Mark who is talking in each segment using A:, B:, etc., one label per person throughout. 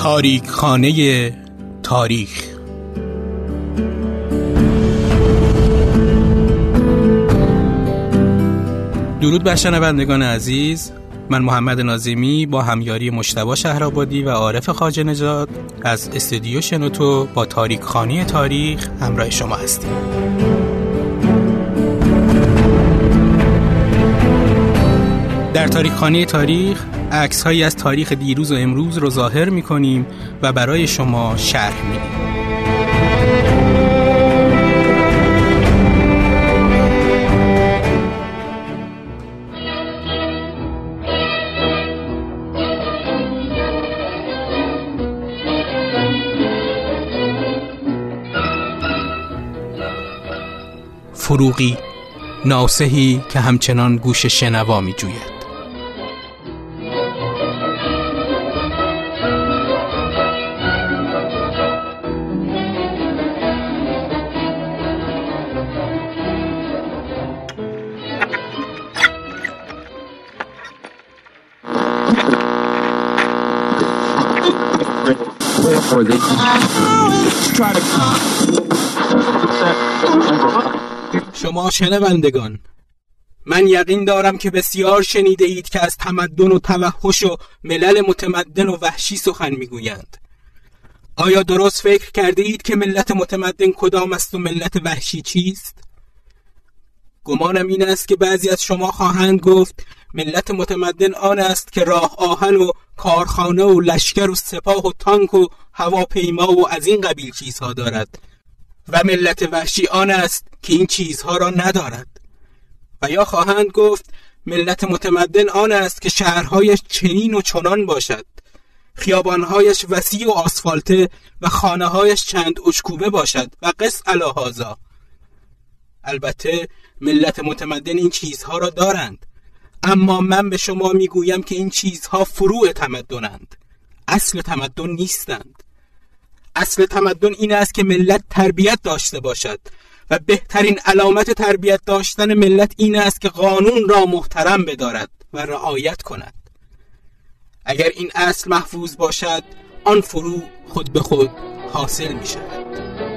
A: تاریک خانه تاریخ. درود بر شنوندگان عزیز. من محمد نازمی با همیاری مشتبا شهرآبادی و عارف خاج نجات از استودیو شنوتو با تاریک خانه تاریخ همراه شما هستیم. در تاریک خانه تاریخ عکس هایی از تاریخ دیروز و امروز رو ظاهر می کنیم و برای شما شرح میدیم. فروغی ناسهی که همچنان گوش شنوا می جوید شما شنوندگان من یقین دارم که بسیار شنیده اید که از تمدن و توحش و ملل متمدن و وحشی سخن می‌گویند آیا درست فکر کرده اید که ملت متمدن کدام است و ملت وحشی چیست؟ گمانم این است که بعضی از شما خواهند گفت ملت متمدن آن است که راه آهن و کارخانه و لشکر و سپاه و تانک و هواپیما و از این قبیل چیزها دارد. و ملت وحشی آن است که این چیزها را ندارد. و یا خواهند گفت ملت متمدن آن است که شهرهایش چنین و چنان باشد. خیابانهایش وسیع و آسفالته و خانههایش چند اشکوبه باشد و قص الهازا البته ملت متمدن این چیزها را دارند. اما من به شما می‌گویم که این چیزها فروع تمدنند. اصل تمدن نیستند. اصل تمدن این است که ملت تربیت داشته باشد و بهترین علامت تربیت داشتن ملت این است که قانون را محترم بدارد و رعایت کند. اگر این اصل محفوظ باشد آن فرو خود به خود حاصل می شود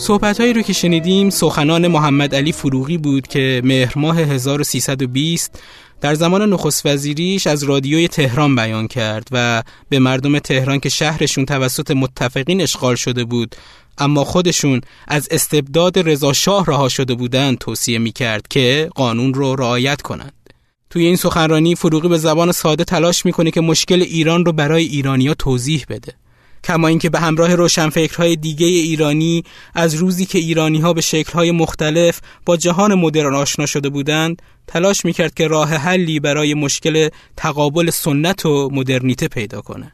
A: صحبت هایی رو که شنیدیم سخنان محمد علی فروغی بود که مهر ماه 1320 در زمان نخست وزیریش از رادیوی تهران بیان کرد و به مردم تهران که شهرشون توسط متفقین اشغال شده بود اما خودشون از استبداد رضا شاه رها شده بودند توصیه می کرد که قانون رو رعایت کنند. توی این سخنرانی فروغی به زبان ساده تلاش می‌کنه که مشکل ایران رو برای ایرانیا توضیح بده. کما اینکه به همراه روشنفکرهای دیگه ایرانی از روزی که ایرانی ها به شکلهای مختلف با جهان مدرن آشنا شده بودند تلاش می‌کرد که راه حلی برای مشکل تقابل سنت و مدرنیته پیدا کنه.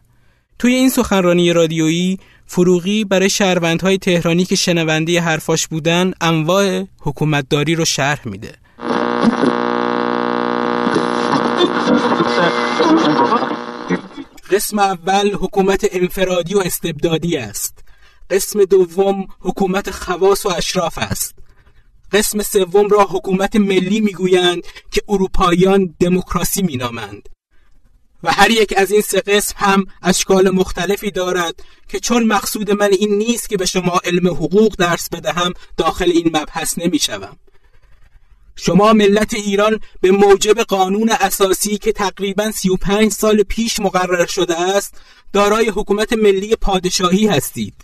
A: توی این سخنرانی رادیویی فروغی برای شهروندهای تهرانی که شنونده حرفاش بودن انواع حکومتداری رو شرح میده. قسم اول حکومت انفرادی و استبدادی است. قسم دوم حکومت خواص و اشراف است. قسم سوم را حکومت ملی می‌گویند که اروپاییان دموکراسی مینامند. و هر یک از این سه قسم هم اشکال مختلفی دارد که چون مقصود من این نیست که به شما علم حقوق درس بدهم داخل این مبحث نمی‌شوم. شما ملت ایران به موجب قانون اساسی که تقریبا 35 سال پیش مقرر شده است دارای حکومت ملی پادشاهی هستید.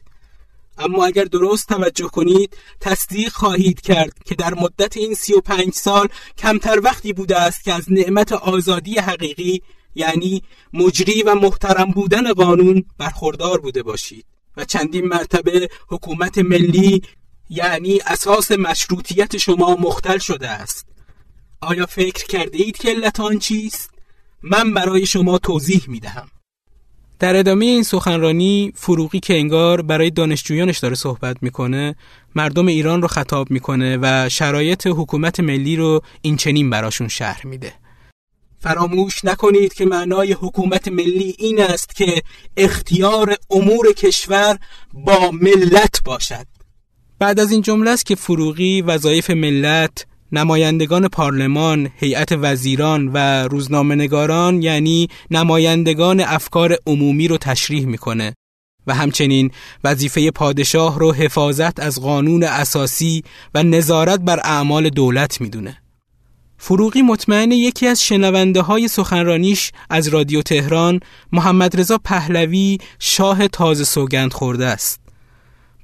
A: اما اگر درست توجه کنید تصدیق خواهید کرد که در مدت این 35 سال کمتر وقتی بوده است که از نعمت آزادی حقیقی یعنی مجری و محترم بودن قانون برخوردار بوده باشید. و چندین مرتبه حکومت ملی یعنی اساس مشروطیت شما مختل شده است آیا فکر کرده اید که علت آن چیست؟ من برای شما توضیح می دهم. در ادامه این سخنرانی فروغی که انگار برای دانشجویانش داره صحبت می‌کنه مردم ایران رو خطاب می‌کنه و شرایط حکومت ملی رو این چنین براشون شرح میده فراموش نکنید که معنای حکومت ملی این است که اختیار امور کشور با ملت باشد بعد از این جمله است که فروغی وظایف ملت نمایندگان پارلمان، هیئت وزیران و روزنامه‌نگاران یعنی نمایندگان افکار عمومی رو تشریح می‌کنه و همچنین وظیفه پادشاه رو حفاظت از قانون اساسی و نظارت بر اعمال دولت می‌دونه. فروغی مطمئن یکی از شنونده های سخنرانیش از رادیو تهران محمد رضا پهلوی شاه تازه سوگند خورده است.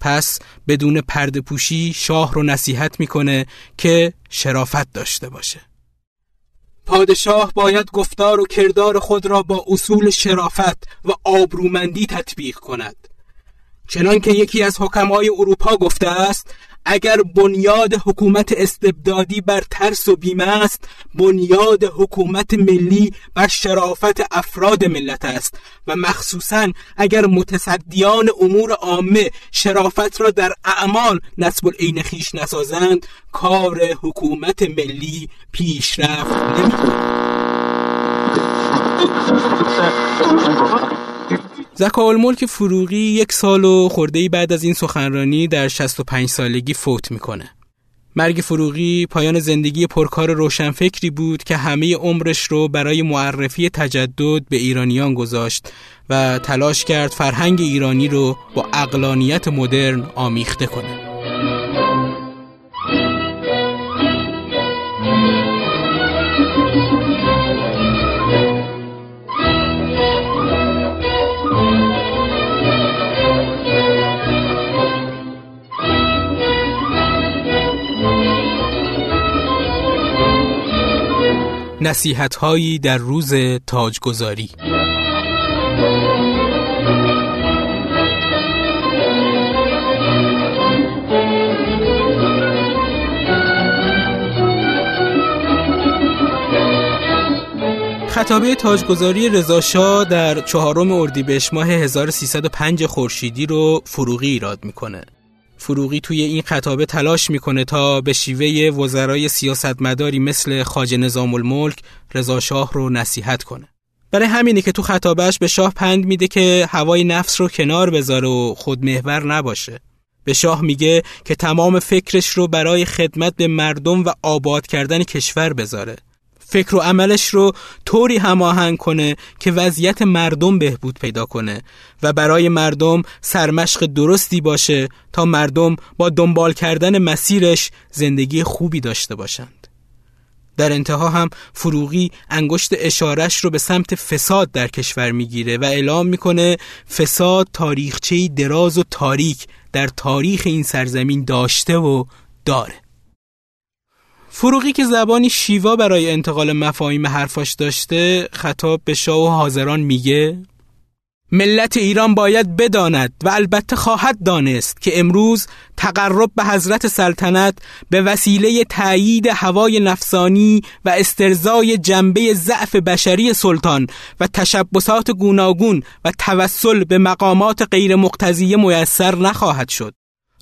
A: پس بدون پرده پوشی شاه رو نصیحت می‌کنه که شرافت داشته باشه. پادشاه باید گفتار و کردار خود را با اصول شرافت و آبرومندی تطبیق کند. چنان که یکی از حکمای اروپا گفته است اگر بنیاد حکومت استبدادی بر ترس و بیمه است بنیاد حکومت ملی بر شرافت افراد ملت است. و مخصوصا اگر متصدیان امور عامه شرافت را در اعمال نسب العین خیش نسازند کار حکومت ملی پیشرفت نمی‌کند. زکا فروغی یک سال و خورده بعد از این سخنرانی در 65 سالگی فوت می‌کنه. مرگ فروغی پایان زندگی پرکار روشنفکری بود که همه عمرش رو برای معرفی تجدد به ایرانیان گذاشت و تلاش کرد فرهنگ ایرانی رو با اقلانیت مدرن آمیخته کنه. نصیحت هایی در روز تاجگذاری خطابه تاجگذاری رضاشاه در چهارم اردیبهشت ماه 1305 خورشیدی رو فروغی ایراد می‌کنه. فروغی توی این خطابه تلاش می‌کنه تا به شیوه وزرای سیاستمداری مثل خاج نظام الملک رضا شاه رو نصیحت کنه. برای همینه که تو خطابش به شاه پند میده که هوای نفس رو کنار بذاره و خودمحور نباشه. به شاه میگه که تمام فکرش رو برای خدمت به مردم و آباد کردن کشور بذاره. فکر و عملش رو طوری هماهنگ کنه که وضعیت مردم بهبود پیدا کنه و برای مردم سرمشق درستی باشه تا مردم با دنبال کردن مسیرش زندگی خوبی داشته باشند. در انتها هم فروغی انگشت اشارش رو به سمت فساد در کشور می‌گیره و اعلام می‌کنه فساد تاریخچهی دراز و تاریک در تاریخ این سرزمین داشته و داره. فروغی که زبانی شیوا برای انتقال مفاهیم حرفاش داشته خطاب به شاه و حاضران میگه ملت ایران باید بداند و البته خواهد دانست که امروز تقرب به حضرت سلطنت به وسیله تایید هوای نفسانی و استرزای جنبه ضعف بشری سلطان و تشبسات گوناگون و توسل به مقامات غیر مقتضیه میسر نخواهد شد.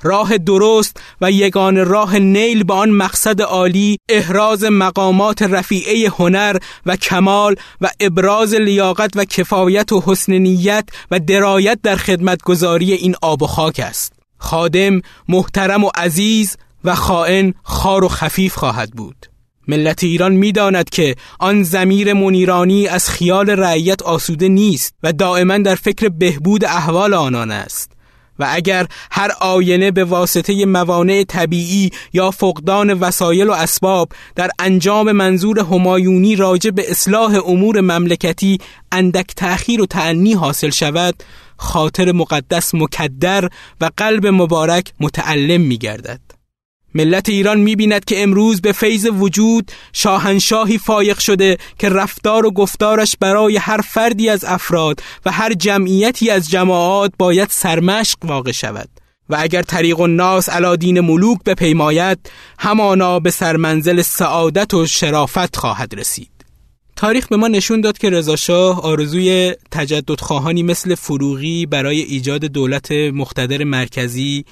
A: راه درست و یگان راه نیل به آن مقصد عالی احراز مقامات رفیعه هنر و کمال و ابراز لیاقت و کفایت و حسن نیت و درایت در خدمتگذاری این آب و خاک است. خادم محترم و عزیز و خائن خار و خفیف خواهد بود. ملت ایران می‌داند که آن زمیر منیرانی از خیال رعیت آسوده نیست و دائما در فکر بهبود احوال آنان است. و اگر هر آینه به واسطه موانع طبیعی یا فقدان وسایل و اسباب در انجام منظور همایونی راجع به اصلاح امور مملکتی اندک تأخیر و تعنی حاصل شود خاطر مقدس مکدر و قلب مبارک متعلم می گردد. ملت ایران می‌بیند که امروز به فیض وجود شاهنشاهی فایق شده که رفتار و گفتارش برای هر فردی از افراد و هر جمعیتی از جماعات باید سرمشق واقع شود. و اگر طریق الناس علادین ملوک بپیماید همانا به سرمنزل سعادت و شرافت خواهد رسید. تاریخ به ما نشون داد که رضاشاه آرزوی تجدد خواهانی مثل فروغی برای ایجاد دولت مقتدر مرکزی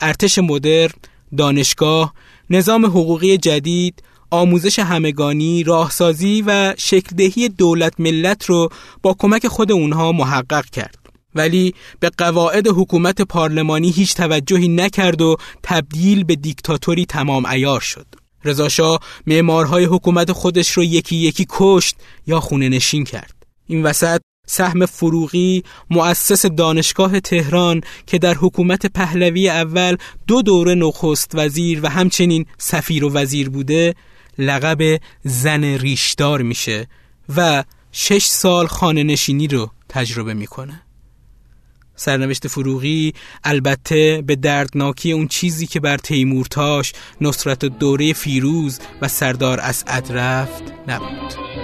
A: ارتش مدرن دانشگاه، نظام حقوقی جدید، آموزش همگانی، راهسازی و شکلدهی دولت ملت رو با کمک خود اونها محقق کرد. ولی به قواعد حکومت پارلمانی هیچ توجهی نکرد و تبدیل به دیکتاتوری تمام ایار شد. رضاشاه معمارهای حکومت خودش رو یکی یکی کشت یا خونه نشین کرد. این وسط سهم فروغی مؤسس دانشگاه تهران که در حکومت پهلوی اول دو دوره نخست وزیر و همچنین سفیر و وزیر بوده لقب زن ریشدار میشه و شش سال خانه نشینی رو تجربه می‌کنه. سرنوشت فروغی البته به دردناکی اون چیزی که بر تیمورتاش نصرت دوره فیروز و سردار اسعد رفت نبود.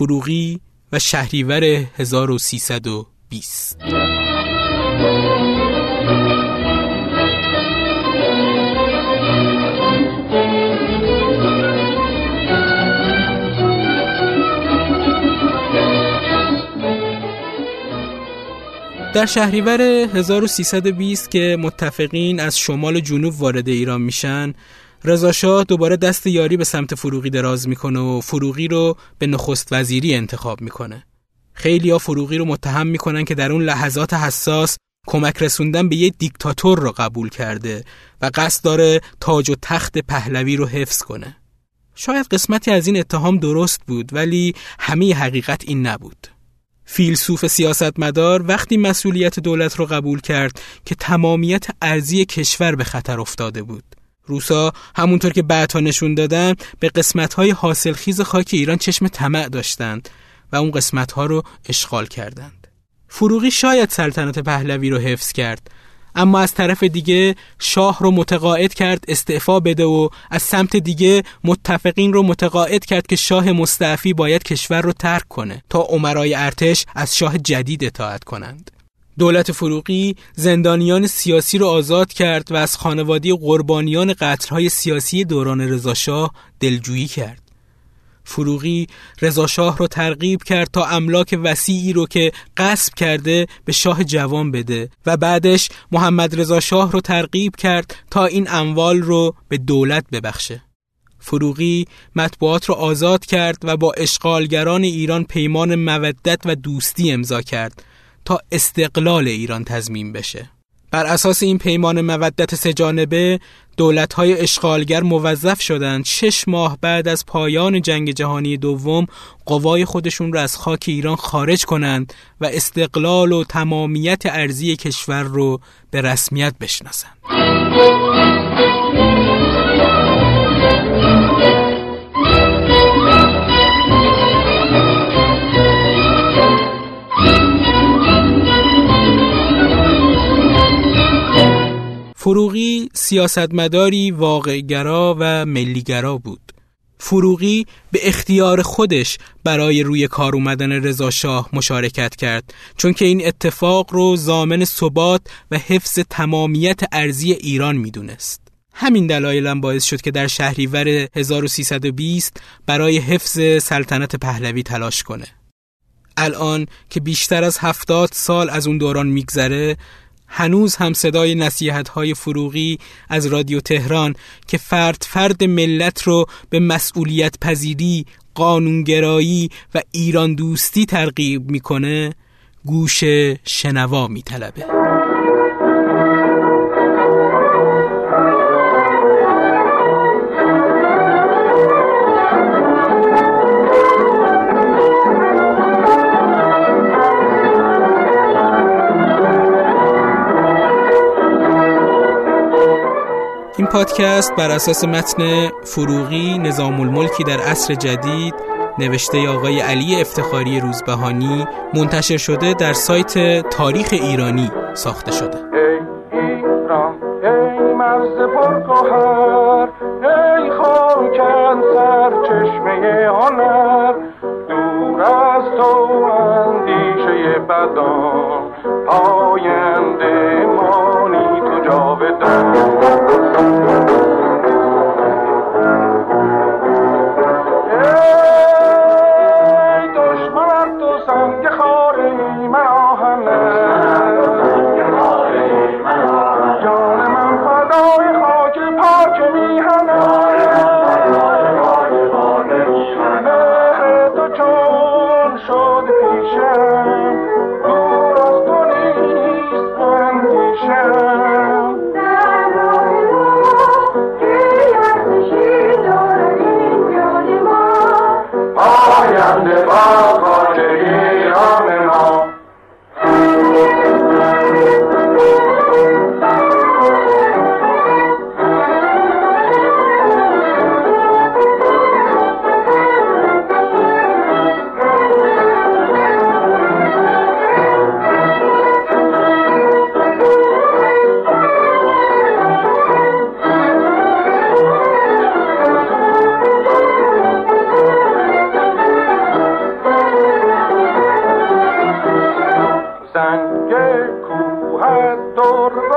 A: فروغی و شهریور 1320 در شهریور 1320 که متفقین از شمال جنوب وارد ایران میشن رضا دوباره دست یاری به سمت فروغی دراز می‌کنه و فروغی رو به نخست وزیری انتخاب می‌کنه. خیلی ها فروغی رو متهم می‌کنن که در اون لحظات حساس کمک رسوندن به یه دیکتاتور رو قبول کرده و قصد داره تاج و تخت پهلوی رو حفظ کنه. شاید قسمتی از این اتهام درست بود ولی همه حقیقت این نبود. فیلسوف سیاستمدار وقتی مسئولیت دولت رو قبول کرد که تمامیت ارزی کشور به خطر افتاده بود. روسا همونطور که بعدها نشون دادن به قسمت‌های حاصلخیز خاک ایران چشم طمع داشتند و اون قسمت‌ها رو اشغال کردند. فروغی شاید سلطنت پهلوی رو حفظ کرد اما از طرف دیگه شاه رو متقاعد کرد استعفا بده و از سمت دیگه متفقین رو متقاعد کرد که شاه مستعفی باید کشور رو ترک کنه تا عمرای ارتش از شاه جدید اطاعت کنند. دولت فروغی زندانیان سیاسی را آزاد کرد و از خانوادی قربانیان قتلهای سیاسی دوران رضاشاه دلجویی کرد. فروغی رضاشاه را ترغیب کرد تا املاک وسیعی رو که قصب کرده به شاه جوان بده و بعدش محمد رضا شاه رو ترغیب کرد تا این اموال رو به دولت ببخشه. فروغی مطبوعات را آزاد کرد و با اشغالگران ایران پیمان مودت و دوستی امضا کرد استقلال ایران تضمین بشه بر اساس این پیمان مودت سهجانبه دولت‌های اشغالگر موظف شدند شش ماه بعد از پایان جنگ جهانی دوم قوای خودشون را از خاک ایران خارج کنند و استقلال و تمامیت ارزی کشور رو به رسمیت بشناسند. فروغی سیاستمداری واقعگرا و ملیگرا بود. فروغی به اختیار خودش برای روی کار اومدن رضا شاه مشارکت کرد چون که این اتفاق رو زامن ثبات و حفظ تمامیت ارزی ایران می‌دونست. همین دلایلم باعث شد که در شهریور 1320 برای حفظ سلطنت پهلوی تلاش کنه. الان که بیشتر از هفتاد سال از اون دوران میگذره هنوز هم صدای نصیحت های فروغی از رادیو تهران که فرد فرد ملت رو به مسئولیت پذیری، قانونگرایی و ایران دوستی ترغیب می‌کنه گوش شنوا میطلبه. این پادکست بر اساس متن فروغی نظام الملکی در عصر جدید نوشته آقای علی افتخاری روزبهانی منتشر شده در سایت تاریخ ایرانی ساخته شده. ای ای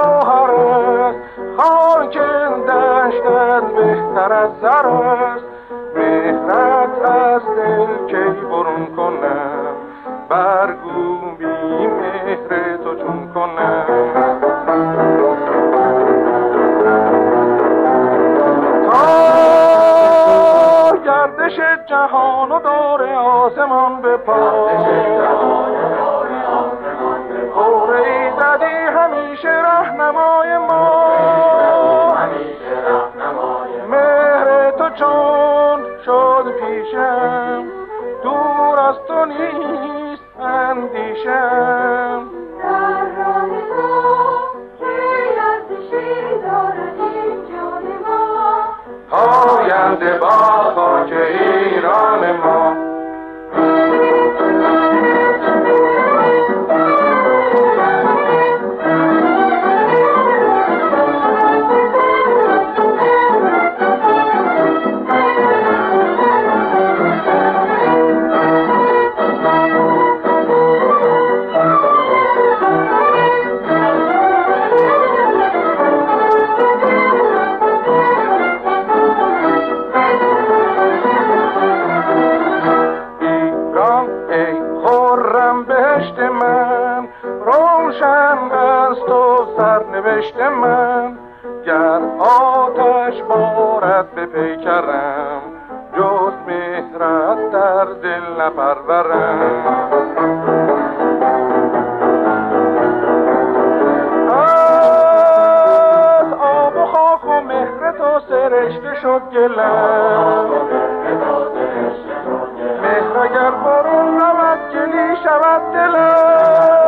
A: گوهر است خاک دشتت بهتر از سرست.
B: است مهرت از دل کی برون کنم؟ برگو بی مهر تو چون کنم. تا گردش جهان و
A: دور آسمان بپا چون شد پیشم دور از تو نیست
B: اندیشم. در راه تو کی از دارد این جان ما. پاینده با خاک ایران ما. سرشته شد گلم
C: مهر اگر برون نود گلی شود دلم